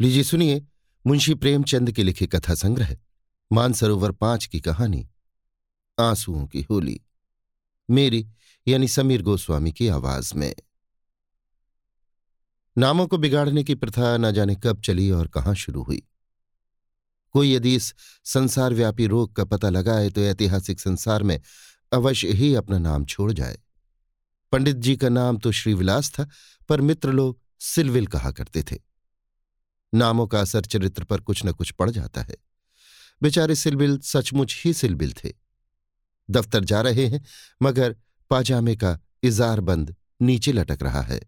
लीजिए सुनिए मुंशी प्रेमचंद के लिखे कथा संग्रह, मानसरोवर पाँच की कहानी, आंसुओं की होली, मेरी यानी समीर गोस्वामी की आवाज़ में। नामों को बिगाड़ने की प्रथा न जाने कब चली और कहाँ शुरू हुई। कोई यदि इस संसारव्यापी रोग का पता लगाए तो ऐतिहासिक संसार में अवश्य ही अपना नाम छोड़ जाए। पंडित जी का नाम तो श्रीविलास था, पर मित्र लोग सिलविल कहा करते थे। नामों का असर चरित्र पर कुछ न कुछ पड़ जाता है। बेचारे सिलबिल सचमुच ही सिलबिल थे। दफ्तर जा रहे हैं, मगर पाजामे का इजार बंद नीचे लटक रहा है।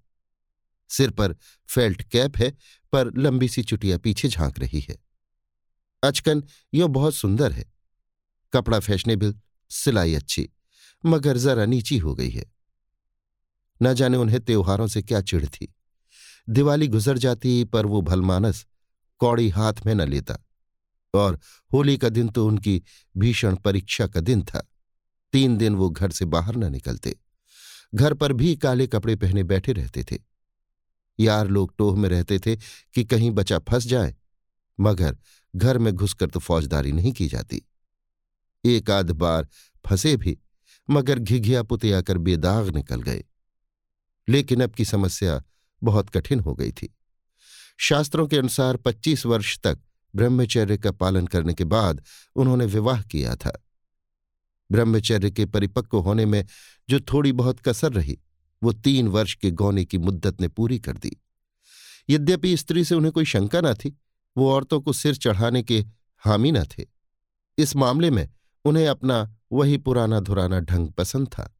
सिर पर फेल्ट कैप है, पर लंबी सी चुटिया पीछे झाँक रही है। अचकन यो बहुत सुंदर है। कपड़ा फैशनेबल, सिलाई अच्छी, मगर जरा नीची हो गई है। न जाने उन्हें त्योहारों से क्या चिढ़ थी। दिवाली गुजर जाती, पर वो भलमानस कौड़ी हाथ में न लेता। और होली का दिन तो उनकी भीषण परीक्षा का दिन था। तीन दिन वो घर से बाहर न निकलते। घर पर भी काले कपड़े पहने बैठे रहते थे। यार लोग टोह में रहते थे कि कहीं बचा फंस जाए, मगर घर में घुसकर तो फौजदारी नहीं की जाती। एक आध बार फंसे भी, मगर घिघिया पुते आकर बेदाग निकल गए। लेकिन अब की समस्या बहुत कठिन हो गई थी। शास्त्रों के अनुसार 25 वर्ष तक ब्रह्मचर्य का पालन करने के बाद उन्होंने विवाह किया था। ब्रह्मचर्य के परिपक्व होने में जो थोड़ी बहुत कसर रही, वो तीन वर्ष के गौने की मुद्दत ने पूरी कर दी। यद्यपि स्त्री से उन्हें कोई शंका न थी, वो औरतों को सिर चढ़ाने के हामी न थे। इस मामले में उन्हें अपना वही पुराना धुराना ढंग पसंद था।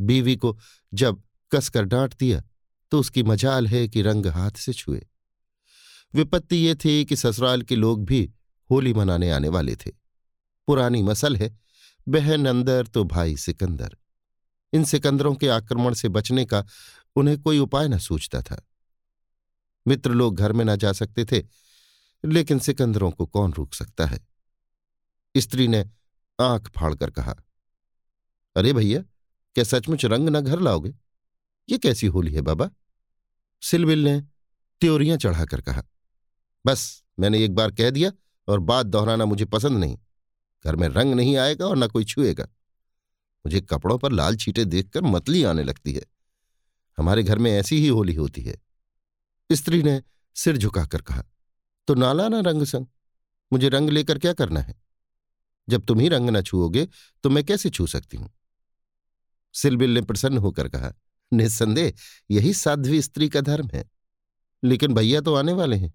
बीवी को जब कसकर डांट दिया तो उसकी मजाल है कि रंग हाथ से छुए। विपत्ति ये थी कि ससुराल के लोग भी होली मनाने आने वाले थे। पुरानी मसल है, बहन अंदर तो भाई सिकंदर। इन सिकंदरों के आक्रमण से बचने का उन्हें कोई उपाय न सूझता था। मित्र लोग घर में न जा सकते थे, लेकिन सिकंदरों को कौन रोक सकता है? स्त्री ने आँख फाड़कर कहा, अरे भैया, क्या सचमुच रंग न घर लाओगे? ये कैसी होली है बाबा? सिलविल ने त्योरियाँ चढ़ाकर कहा, बस, मैंने एक बार कह दिया और बात दोहराना मुझे पसंद नहीं। घर में रंग नहीं आएगा और न कोई छुएगा। मुझे कपड़ों पर लाल छीटे देखकर मतली आने लगती है। हमारे घर में ऐसी ही होली होती है। स्त्री ने सिर झुकाकर कहा तो नाला ना रंग संग? मुझे रंग लेकर क्या करना है? जब तुम ही रंग न छुओगे तो मैं कैसे छू सकती हूँ? सिलबिल ने प्रसन्न होकर कहा निस्संदेह, यही साध्वी स्त्री का धर्म है। लेकिन भैया तो आने वाले हैं,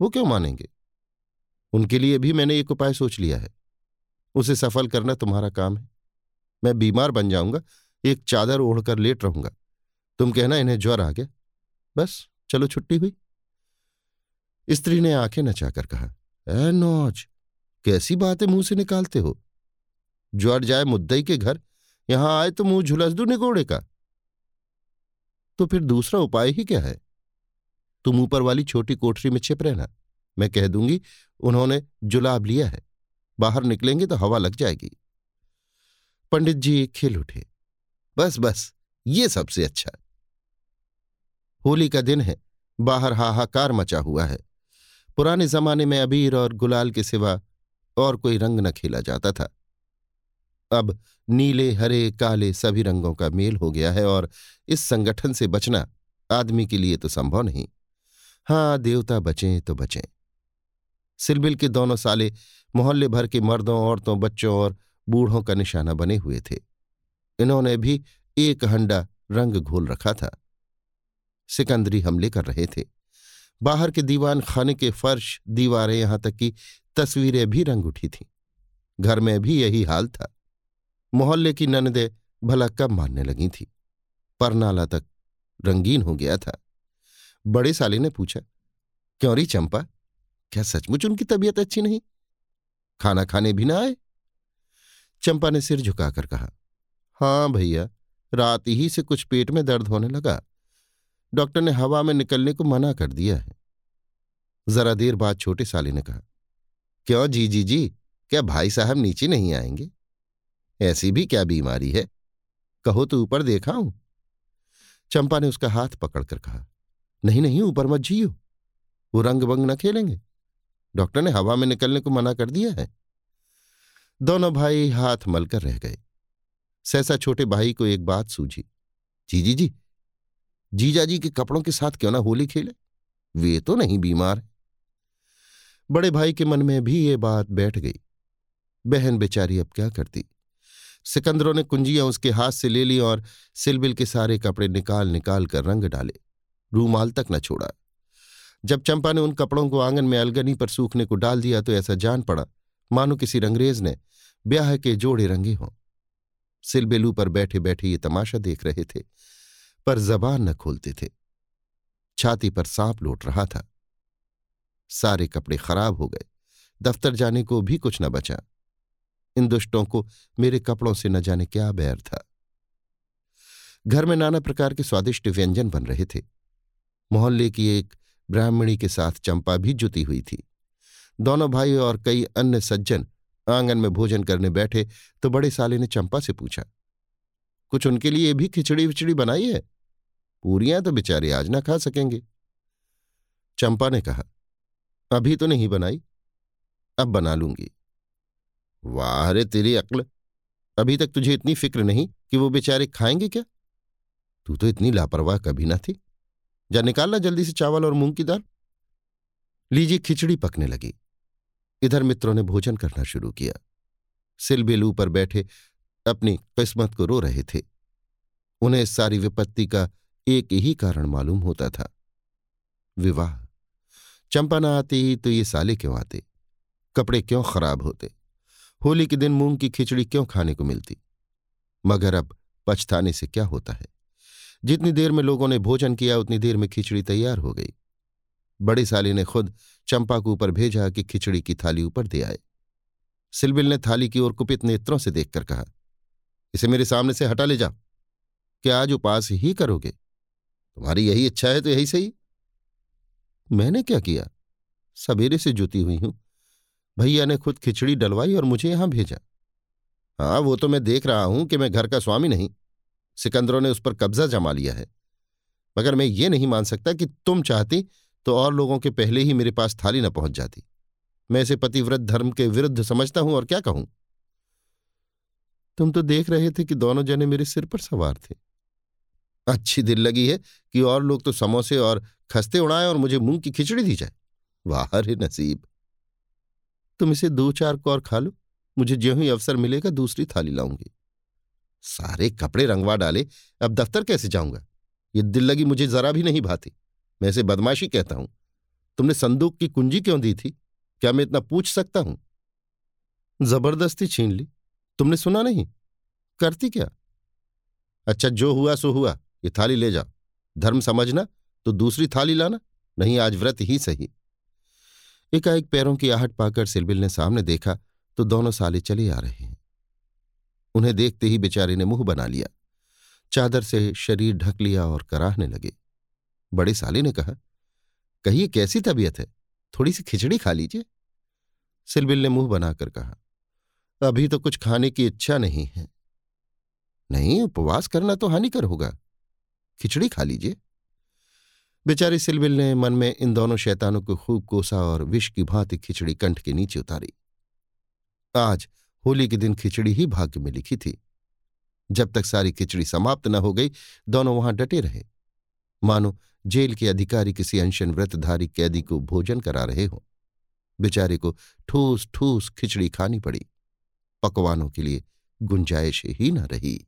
वो क्यों मानेंगे? उनके लिए भी मैंने एक उपाय सोच लिया है। उसे सफल करना तुम्हारा काम है। मैं बीमार बन जाऊँगा, एक चादर ओढ़कर लेट रहूँगा। तुम कहना इन्हें ज्वर आ गया। बस, चलो छुट्टी हुई। स्त्री ने आँखें नचाकर कहा ए नौज कैसी बातें मुँह से निकालते हो? ज्वर जाए मुद्दई के घर, यहाँ आए तो मुँह झुलस दू निगोड़े का। तो फिर दूसरा उपाय ही क्या है? तुम ऊपर वाली छोटी कोठरी में छिप रहना। मैं कह दूँगी, उन्होंने जुलाब लिया है, बाहर निकलेंगे तो हवा लग जाएगी। पंडित जी खिल उठे। बस बस, ये सबसे अच्छा। होली का दिन है, बाहर हाहाकार मचा हुआ है। पुराने जमाने में अबीर और गुलाल के सिवा और कोई रंग न खेला जाता था। अब नीले, हरे, काले सभी रंगों का मेल हो गया है और इस संगठन से बचना आदमी के लिए तो संभव नहीं। हाँ देवता बचें तो बचें। सिलबिल के दोनों साले मोहल्ले भर के मर्दों, औरतों, बच्चों और बूढ़ों का निशाना बने हुए थे। इन्होंने भी एक हंडा रंग घोल रखा था। सिकंदरी हमले कर रहे थे। बाहर के दीवान खाने के फर्श, दीवारें यहाँ तक कि तस्वीरें भी रंग उठी थीं। घर में भी यही हाल था। मोहल्ले की ननदे भला कब मारने लगी थी। परनाला तक रंगीन हो गया था। बड़े साले ने पूछा, क्यों री चंपा? क्या सचमुच उनकी तबीयत अच्छी नहीं? खाना खाने भी ना आए? चंपा ने सिर झुकाकर कहा, हाँ भैया, रात ही से कुछ पेट में दर्द होने लगा। डॉक्टर ने हवा में निकलने को मना कर दिया है। जरा देर बाद छोटे साले ने कहा, क्यों? जी जी जी, क्या भाई साहब नीचे नहीं आएँगे? ऐसी भी क्या बीमारी है? कहो तो ऊपर देखा हूँ। चंपा ने उसका हाथ पकड़कर कहा, नहीं नहीं, ऊपर मत जियो, वो रंग बंग न खेलेंगे। डॉक्टर ने हवा में निकलने को मना कर दिया है। दोनों भाई हाथ मलकर रह गए। सहसा छोटे भाई को एक बात सूझी, जी जी जी, जीजा जी के कपड़ों के साथ क्यों ना होली खेले? वे तो नहीं बीमार बड़े भाई के मन में भी ये बात बैठ गई। बहन बेचारी अब क्या करती? सिकंदरों ने कुंजियाँ उसके हाथ से ले ली और सिलबिल के सारे कपड़े निकाल निकाल कर रंग डाले। रूमाल तक न छोड़ा। जब चंपा ने उन कपड़ों को आँगन में अलगनी पर सूखने को डाल दिया तो ऐसा जान पड़ा, मानो किसी रंगरेज ने ब्याह के जोड़े रंगे हों। सिलबेलू पर बैठे बैठे ये तमाशा देख रहे थे, पर जबान न खोलते थे। छाती पर सांप लौट रहा था। सारे कपड़े खराब हो गए। दफ्तर जाने को भी कुछ न बचा। इन दुष्टों को मेरे कपड़ों से न जाने क्या बैर था। घर में नाना प्रकार के स्वादिष्ट व्यंजन बन रहे थे। मोहल्ले की एक ब्राह्मणी के साथ चंपा भी जुती हुई थी। दोनों भाई और कई अन्य सज्जन आँगन में भोजन करने बैठे तो बड़े साले ने चंपा से पूछा, कुछ उनके लिए भी खिचड़ी विचड़ी बनाई है? पूरियाँ तो बेचारे आज ना खा सकेंगे। चंपा ने कहा, अभी तो नहीं बनाई, अब बना लूँगी। वाह रे, तेरी अक्ल। अभी तक तुझे इतनी फ़िक्र नहीं कि वो बेचारे खाएँगे क्या? तू तो इतनी लापरवाह कभी ना थी। जा निकालना जल्दी से चावल और मूंग की दाल। लीजिए, खिचड़ी पकने लगी। इधर मित्रों ने भोजन करना शुरू किया। सिलबिलू पर बैठे अपनी किस्मत को रो रहे थे। उन्हें इस सारी विपत्ति का एक ही कारण मालूम होता था। विवाह। चंपा न आती तो ये साले क्यों आते? कपड़े क्यों खराब होते? होली के दिन मूंग की खिचड़ी क्यों खाने को मिलती? मगर अब पछताने से क्या होता है? जितनी देर में लोगों ने भोजन किया, उतनी देर में खिचड़ी तैयार हो गई। बड़ी साली ने खुद चंपा को ऊपर भेजा कि खिचड़ी की थाली ऊपर दे आए। सिलबिल ने थाली की ओर कुपित नेत्रों से देखकर कहा, इसे मेरे सामने से हटा ले जाओ। क्या आज उपास ही करोगे? तुम्हारी यही इच्छा है तो यही सही। मैंने क्या किया? सवेरे से जुती हुई हूँ। भैया ने खुद खिचड़ी डलवाई और मुझे यहाँ भेजा। हाँ वो तो मैं देख रहा हूँ कि मैं घर का स्वामी नहीं। सिकंदरों ने उस पर कब्जा जमा लिया है। मगर मैं ये नहीं मान सकता कि तुम चाहती तो और लोगों के पहले ही मेरे पास थाली न पहुँच जाती। मैं इसे पतिव्रत धर्म के विरुद्ध समझता हूँ और क्या कहूँ? तुम तो देख रहे थे कि दोनों जने मेरे सिर पर सवार थे। अच्छी दिल लगी है कि और लोग तो समोसे और खस्ते उड़ाएँ और मुझे मूंग की खिचड़ी दी जाए। वाह रे नसीब! तुम इसे दो चार कौर खा लो। मुझे ज्यों ही अवसर मिलेगा, दूसरी थाली लाऊँगी। सारे कपड़े रंगवा डाले, अब दफ्तर कैसे जाऊँगा? ये दिल लगी मुझे जरा भी नहीं भाती। मैं इसे बदमाशी कहता हूँ। तुमने संदूक की कुंजी क्यों दी थी? क्या मैं इतना पूछ सकता हूँ? ज़बरदस्ती छीन ली। तुमने सुना नहीं? करती क्या? अच्छा जो हुआ, सो हुआ। ये थाली ले जाओ। धर्म समझना तो दूसरी थाली लाना, नहीं आज व्रत ही सही। एकाएक पैरों की आहट पाकर सिलबिल ने सामने देखा तो दोनों साले चले आ रहे हैं। उन्हें देखते ही बेचारे ने मुँह बना लिया। चादर से शरीर ढक लिया और कराहने लगे। बड़े साले ने कहा, कहिए, कैसी तबीयत है? थोड़ी सी खिचड़ी खा लीजिए। सिलबिल ने मुँह बनाकर कहा, अभी तो कुछ खाने की इच्छा नहीं है। नहीं, उपवास करना तो हानिकर होगा। खिचड़ी खा लीजिए। बेचारी सिलविल ने मन में इन दोनों शैतानों को खूब कोसा और विष की भांति खिचड़ी कंठ के नीचे उतारी। आज होली के दिन खिचड़ी ही भाग्य में लिखी थी। जब तक सारी खिचड़ी समाप्त न हो गई, दोनों वहाँ डटे रहे। मानो जेल के अधिकारी किसी अनशन व्रतधारी कैदी को भोजन करा रहे हो। बेचारे को ठूस ठूस खिचड़ी खानी पड़ी। पकवानों के लिए गुंजाइश ही न रही।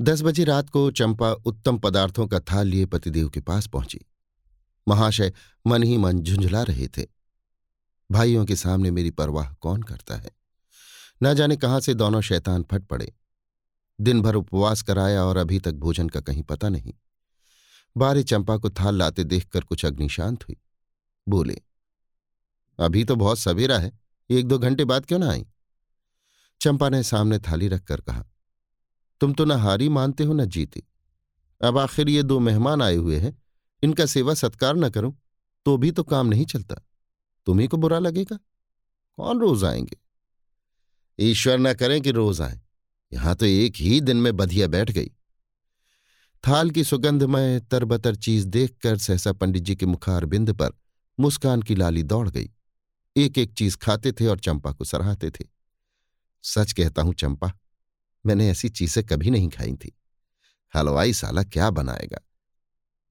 दस बजे रात को चंपा उत्तम पदार्थों का थाल लिए पतिदेव के पास पहुँची। महाशय मन ही मन झुंझला रहे थे। भाइयों के सामने मेरी परवाह कौन करता है? न जाने कहाँ से दोनों शैतान फट पड़े। दिन भर उपवास कराया और अभी तक भोजन का कहीं पता नहीं। बारे चंपा को थाल लाते देखकर कुछ अग्निशांत हुई। बोले, अभी तो बहुत सवेरा है, एक दो घंटे बाद क्यों ना आई? चंपा ने सामने थाली रखकर कहा तुम तो न हारी मानते हो, न जीते। अब आखिर ये दो मेहमान आए हुए हैं, इनका सेवा सत्कार न करूँ तो भी तो काम नहीं चलता। तुम्ही को बुरा लगेगा। कौन रोज आएँगे? ईश्वर न करें कि रोज आए। यहाँ तो एक ही दिन में बधिया बैठ गई। थाल की सुगंधमय तरबतर चीज़ देखकर सहसा पंडित जी के मुखार बिंद पर मुस्कान की लाली दौड़ गई। एक एक चीज़ खाते थे और चंपा को सराहते थे। सच कहता हूँ, चंपा मैंने ऐसी चीज़ें कभी नहीं खाई थी। हलवाई साला क्या बनाएगा?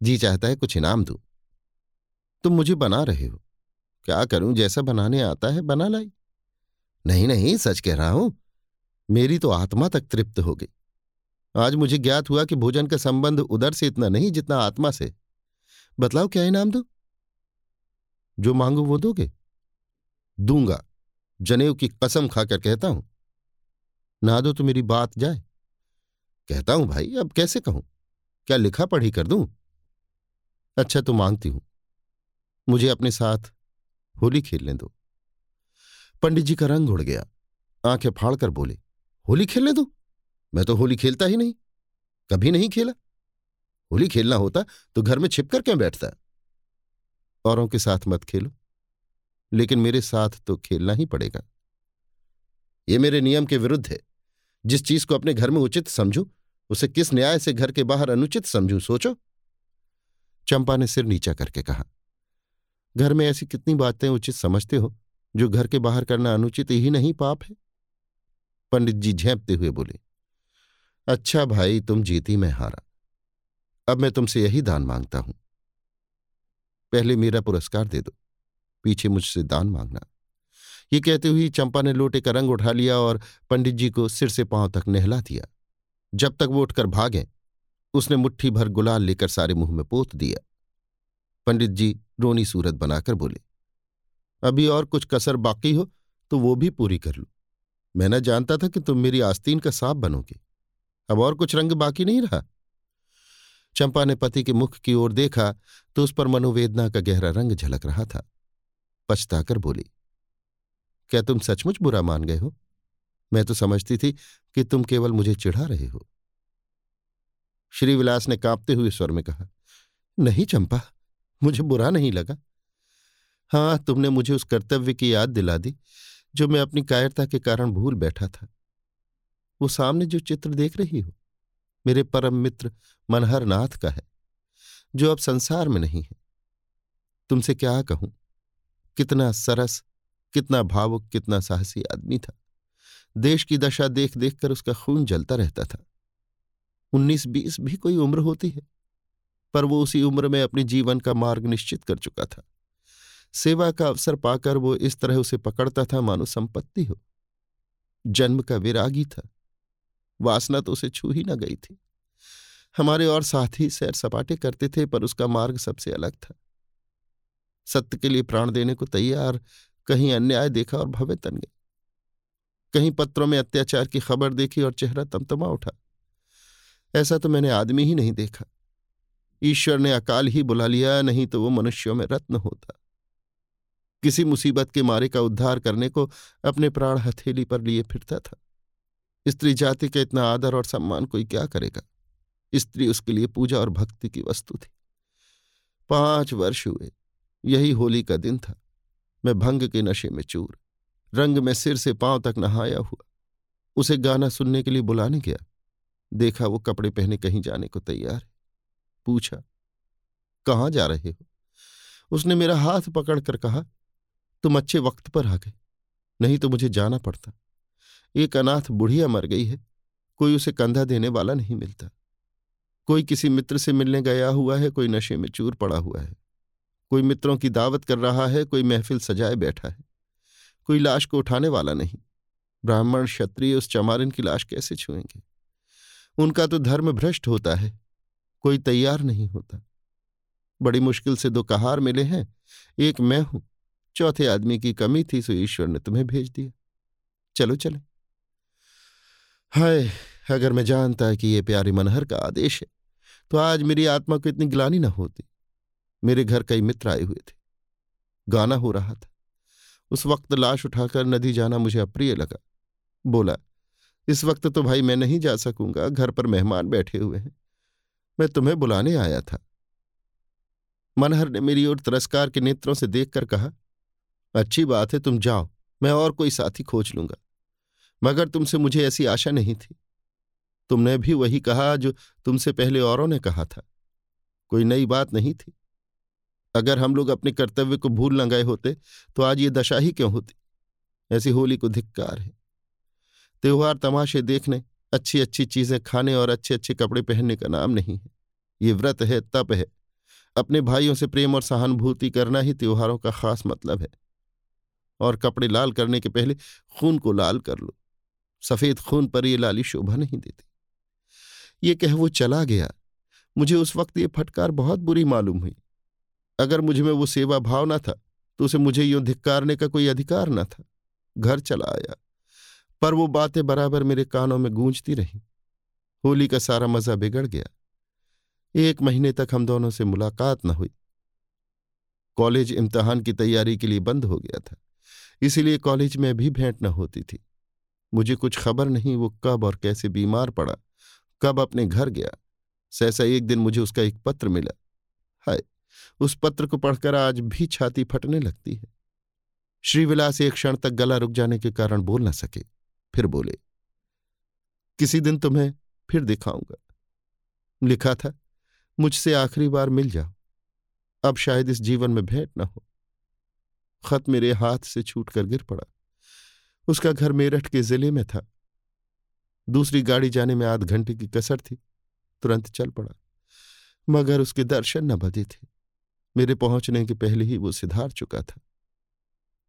जी चाहता है कुछ इनाम दू। तुम मुझे बना रहे हो। क्या करूँ? जैसा बनाने आता है बना लाई। नहीं नहीं, सच कह रहा हूँ, मेरी तो आत्मा तक तृप्त हो गई। आज मुझे ज्ञात हुआ कि भोजन का संबंध उधर से इतना नहीं जितना आत्मा से। बतलाओ क्या इनाम दो? जो मांगो वो दोगे? दूँगा। जनेऊ की कसम खाकर कहता हूँ ना दो तो मेरी बात जाए। कहता हूँ, भाई, अब कैसे कहूँ? क्या लिखा पढ़ी कर दूँ? अच्छा तो मांगती हूँ। मुझे अपने साथ होली खेलने दो। पंडित जी का रंग उड़ गया। आँखें फाड़कर बोले, होली खेलने दो? मैं तो होली खेलता ही नहीं। कभी नहीं खेला। होली खेलना होता तो घर में छिपकर क्यों बैठता? औरों के साथ मत खेलो। लेकिन मेरे साथ तो खेलना ही पड़ेगा। ये मेरे नियम के विरुद्ध है। जिस चीज़ को अपने घर में उचित समझू, उसे किस न्याय से घर के बाहर अनुचित समझू, सोचो। चंपा ने सिर नीचा करके कहा, घर में ऐसी कितनी बातें उचित समझते हो, जो घर के बाहर करना अनुचित ही नहीं, पाप है? पंडित जी झेंपते हुए बोले अच्छा भाई, तुम जीती, मैं हारा। अब मैं तुमसे यही दान माँगता हूँ। पहले मेरा पुरस्कार दे दो, पीछे मुझसे दान मांगना। ये कहते हुए चंपा ने लोटे का रंग उठा लिया और पंडित जी को सिर से पाँव तक नहला दिया। जब तक वो उठकर भागे, उसने मुट्ठी भर गुलाल लेकर सारे मुँह में पोत दिया। पंडित जी रोनी सूरत बनाकर बोले, अभी और कुछ कसर बाकी हो तो वो भी पूरी कर लो। मैं न जानता था कि तुम मेरी आस्तीन का सांप बनोगे। अब और कुछ रंग बाकी नहीं रहा? चंपा ने पति के मुख की ओर देखा तो उस पर मनोवेदना का गहरा रंग झलक रहा था। पछताकर बोली क्या तुम सचमुच बुरा मान गए हो? मैं तो समझती थी कि तुम केवल मुझे चिढ़ा रहे हो। श्रीविलास ने कांपते हुए स्वर में कहा, नहीं चंपा, मुझे बुरा नहीं लगा। हाँ तुमने मुझे उस कर्तव्य की याद दिला दी, जो मैं अपनी कायरता के कारण भूल बैठा था। वो सामने जो चित्र देख रही हो, मेरे परम मित्र मनहर नाथ का है, जो अब संसार में नहीं है। तुमसे क्या कहूँ? कितना सरस कितना भावुक, कितना साहसी आदमी था। देश की दशा देख देख कर उसका खून जलता रहता था। उन्नीस बीस भी कोई उम्र होती है, पर वो उसी उम्र में अपने जीवन का मार्ग निश्चित कर चुका था। सेवा का अवसर पाकर वो इस तरह उसे पकड़ता था, मानो संपत्ति हो। जन्म का विरागी था। वासना तो उसे छू ही न गई थी। हमारे और साथी सैर सपाटे करते थे, पर उसका मार्ग सबसे अलग था। सत्य के लिए प्राण देने को तैयार कहीं अन्याय देखा और भवे तन गए। कहीं पत्रों में अत्याचार की खबर देखी और चेहरा तमतमा उठा। ऐसा तो मैंने आदमी ही नहीं देखा। ईश्वर ने अकाल ही बुला लिया, नहीं तो वो मनुष्यों में रत्न होता। किसी मुसीबत के मारे का उद्धार करने को अपने प्राण हथेली पर लिए फिरता था। स्त्री जाति का इतना आदर और सम्मान कोई क्या करेगा? स्त्री उसके लिए पूजा और भक्ति की वस्तु थी। पाँच वर्ष हुए। यही होली का दिन था। मैं भंग के नशे में चूर। रंग में सिर से पाँव तक नहाया हुआ। उसे गाना सुनने के लिए बुलाने गया। देखा वो कपड़े पहने कहीं जाने को तैयार है। पूछा, कहाँ जा रहे हो? उसने मेरा हाथ पकड़कर कहा, तुम अच्छे वक्त पर आ गए। नहीं तो मुझे जाना पड़ता। एक अनाथ बुढ़िया मर गई है। कोई उसे कंधा देने वाला नहीं मिलता। कोई किसी मित्र से मिलने गया हुआ है, कोई नशे में चूर पड़ा हुआ है। कोई मित्रों की दावत कर रहा है, कोई महफिल सजाए बैठा है। कोई लाश को उठाने वाला नहीं। ब्राह्मण क्षत्रिय उस चमारिन की लाश कैसे छुएँगे? उनका तो धर्म भ्रष्ट होता है, कोई तैयार नहीं होता। बड़ी मुश्किल से दो कहार मिले हैं, एक मैं हूँ, चौथे आदमी की कमी थी, सो ईश्वर ने तुम्हें भेज दिया। चलो, चले। हाय, अगर मैं जानता कि ये प्यारे मनहर का आदेश है तो आज मेरी आत्मा को इतनी गिलानी न होती। मेरे घर कई मित्र आए हुए थे। गाना हो रहा था। उस वक्त लाश उठाकर नदी जाना मुझे अप्रिय लगा। बोला, इस वक्त तो भाई मैं नहीं जा सकूँगा, घर पर मेहमान बैठे हुए हैं। मैं तुम्हें बुलाने आया था। मनहर ने मेरी ओर तिरस्कार के नेत्रों से देखकर कहा, अच्छी बात है, तुम जाओ, मैं और कोई साथी खोज लूँगा। मगर तुमसे मुझे ऐसी आशा नहीं थी। तुमने भी वही कहा जो तुमसे पहले औरों ने कहा था। कोई नई बात नहीं थी। अगर हम लोग अपने कर्तव्य को भूल न गए होते तो आज ये दशा ही क्यों होती? ऐसी होली को धिक्कार है। त्योहार तमाशे देखने अच्छी अच्छी चीज़ें खाने और अच्छे अच्छे कपड़े पहनने का नाम नहीं है। ये व्रत है, तप है। अपने भाइयों से प्रेम और सहानुभूति करना ही त्योहारों का खास मतलब है। और कपड़े लाल करने के पहले खून को लाल कर लो। सफ़ेद खून पर ये लाली शोभा नहीं देती। ये कह वो चला गया। मुझे उस वक्त ये फटकार बहुत बुरी मालूम हुई। अगर मुझमें वो सेवा भाव न था तो उसे मुझे यूँ धिक्कारने का कोई अधिकार न था। घर चला आया। पर वो बातें बराबर मेरे कानों में गूंजती रहीं। होली का सारा मज़ा बिगड़ गया। एक महीने तक हम दोनों से मुलाकात न हुई। कॉलेज इम्तहान की तैयारी के लिए बंद हो गया था। इसीलिए कॉलेज में भी भेंट न होती थी। मुझे कुछ खबर नहीं वो कब और कैसे बीमार पड़ा, कब अपने घर गया। सहसा एक दिन मुझे उसका एक पत्र मिला। हाय! उस पत्र को पढ़कर आज भी छाती फटने लगती है। श्रीविलास एक क्षण तक गला रुक जाने के कारण बोल न सके, फिर बोले, किसी दिन तुम्हें फिर दिखाऊँगा। लिखा था, मुझसे आखिरी बार मिल जाओ। अब शायद इस जीवन में भेंट न हो खत मेरे हाथ से छूट कर गिर पड़ा। उसका घर मेरठ के ज़िले में था। दूसरी गाड़ी जाने में आध घंटे की कसर थी, तुरंत चल पड़ा, मगर उसके दर्शन न बदे थे। मेरे पहुँचने के पहले ही वो सिधार चुका था।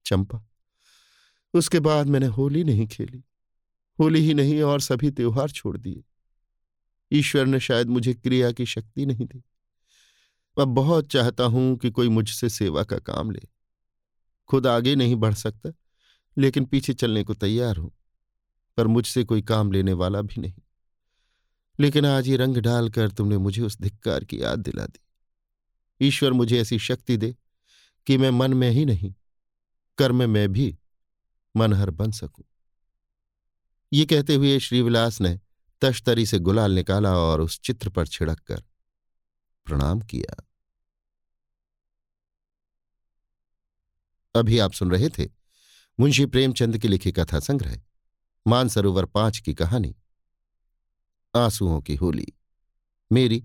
चंपा, उसके बाद मैंने होली नहीं खेली। होली ही नहीं, और सभी त्योहार छोड़ दिए। ईश्वर ने शायद मुझे क्रिया की शक्ति नहीं दी। मैं बहुत चाहता हूँ कि कोई मुझसे सेवा का काम ले। खुद आगे नहीं बढ़ सकता, लेकिन पीछे चलने को तैयार हूँ, पर मुझसे कोई काम लेने वाला भी नहीं। लेकिन आज ये रंग डालकर तुमने मुझे उस धिक्कार की याद दिला दी। ईश्वर मुझे ऐसी शक्ति दे कि मैं मन में ही नहीं, कर्म में भी मनहर बन सकूँ। ये कहते हुए श्रीविलास ने तश्तरी से गुलाल निकाला और उस चित्र पर छिड़क कर प्रणाम किया। अभी आप सुन रहे थे मुंशी प्रेमचंद की लिखी कथा संग्रह, मानसरोवर पाँच की कहानी, आंसुओं की होली। मेरी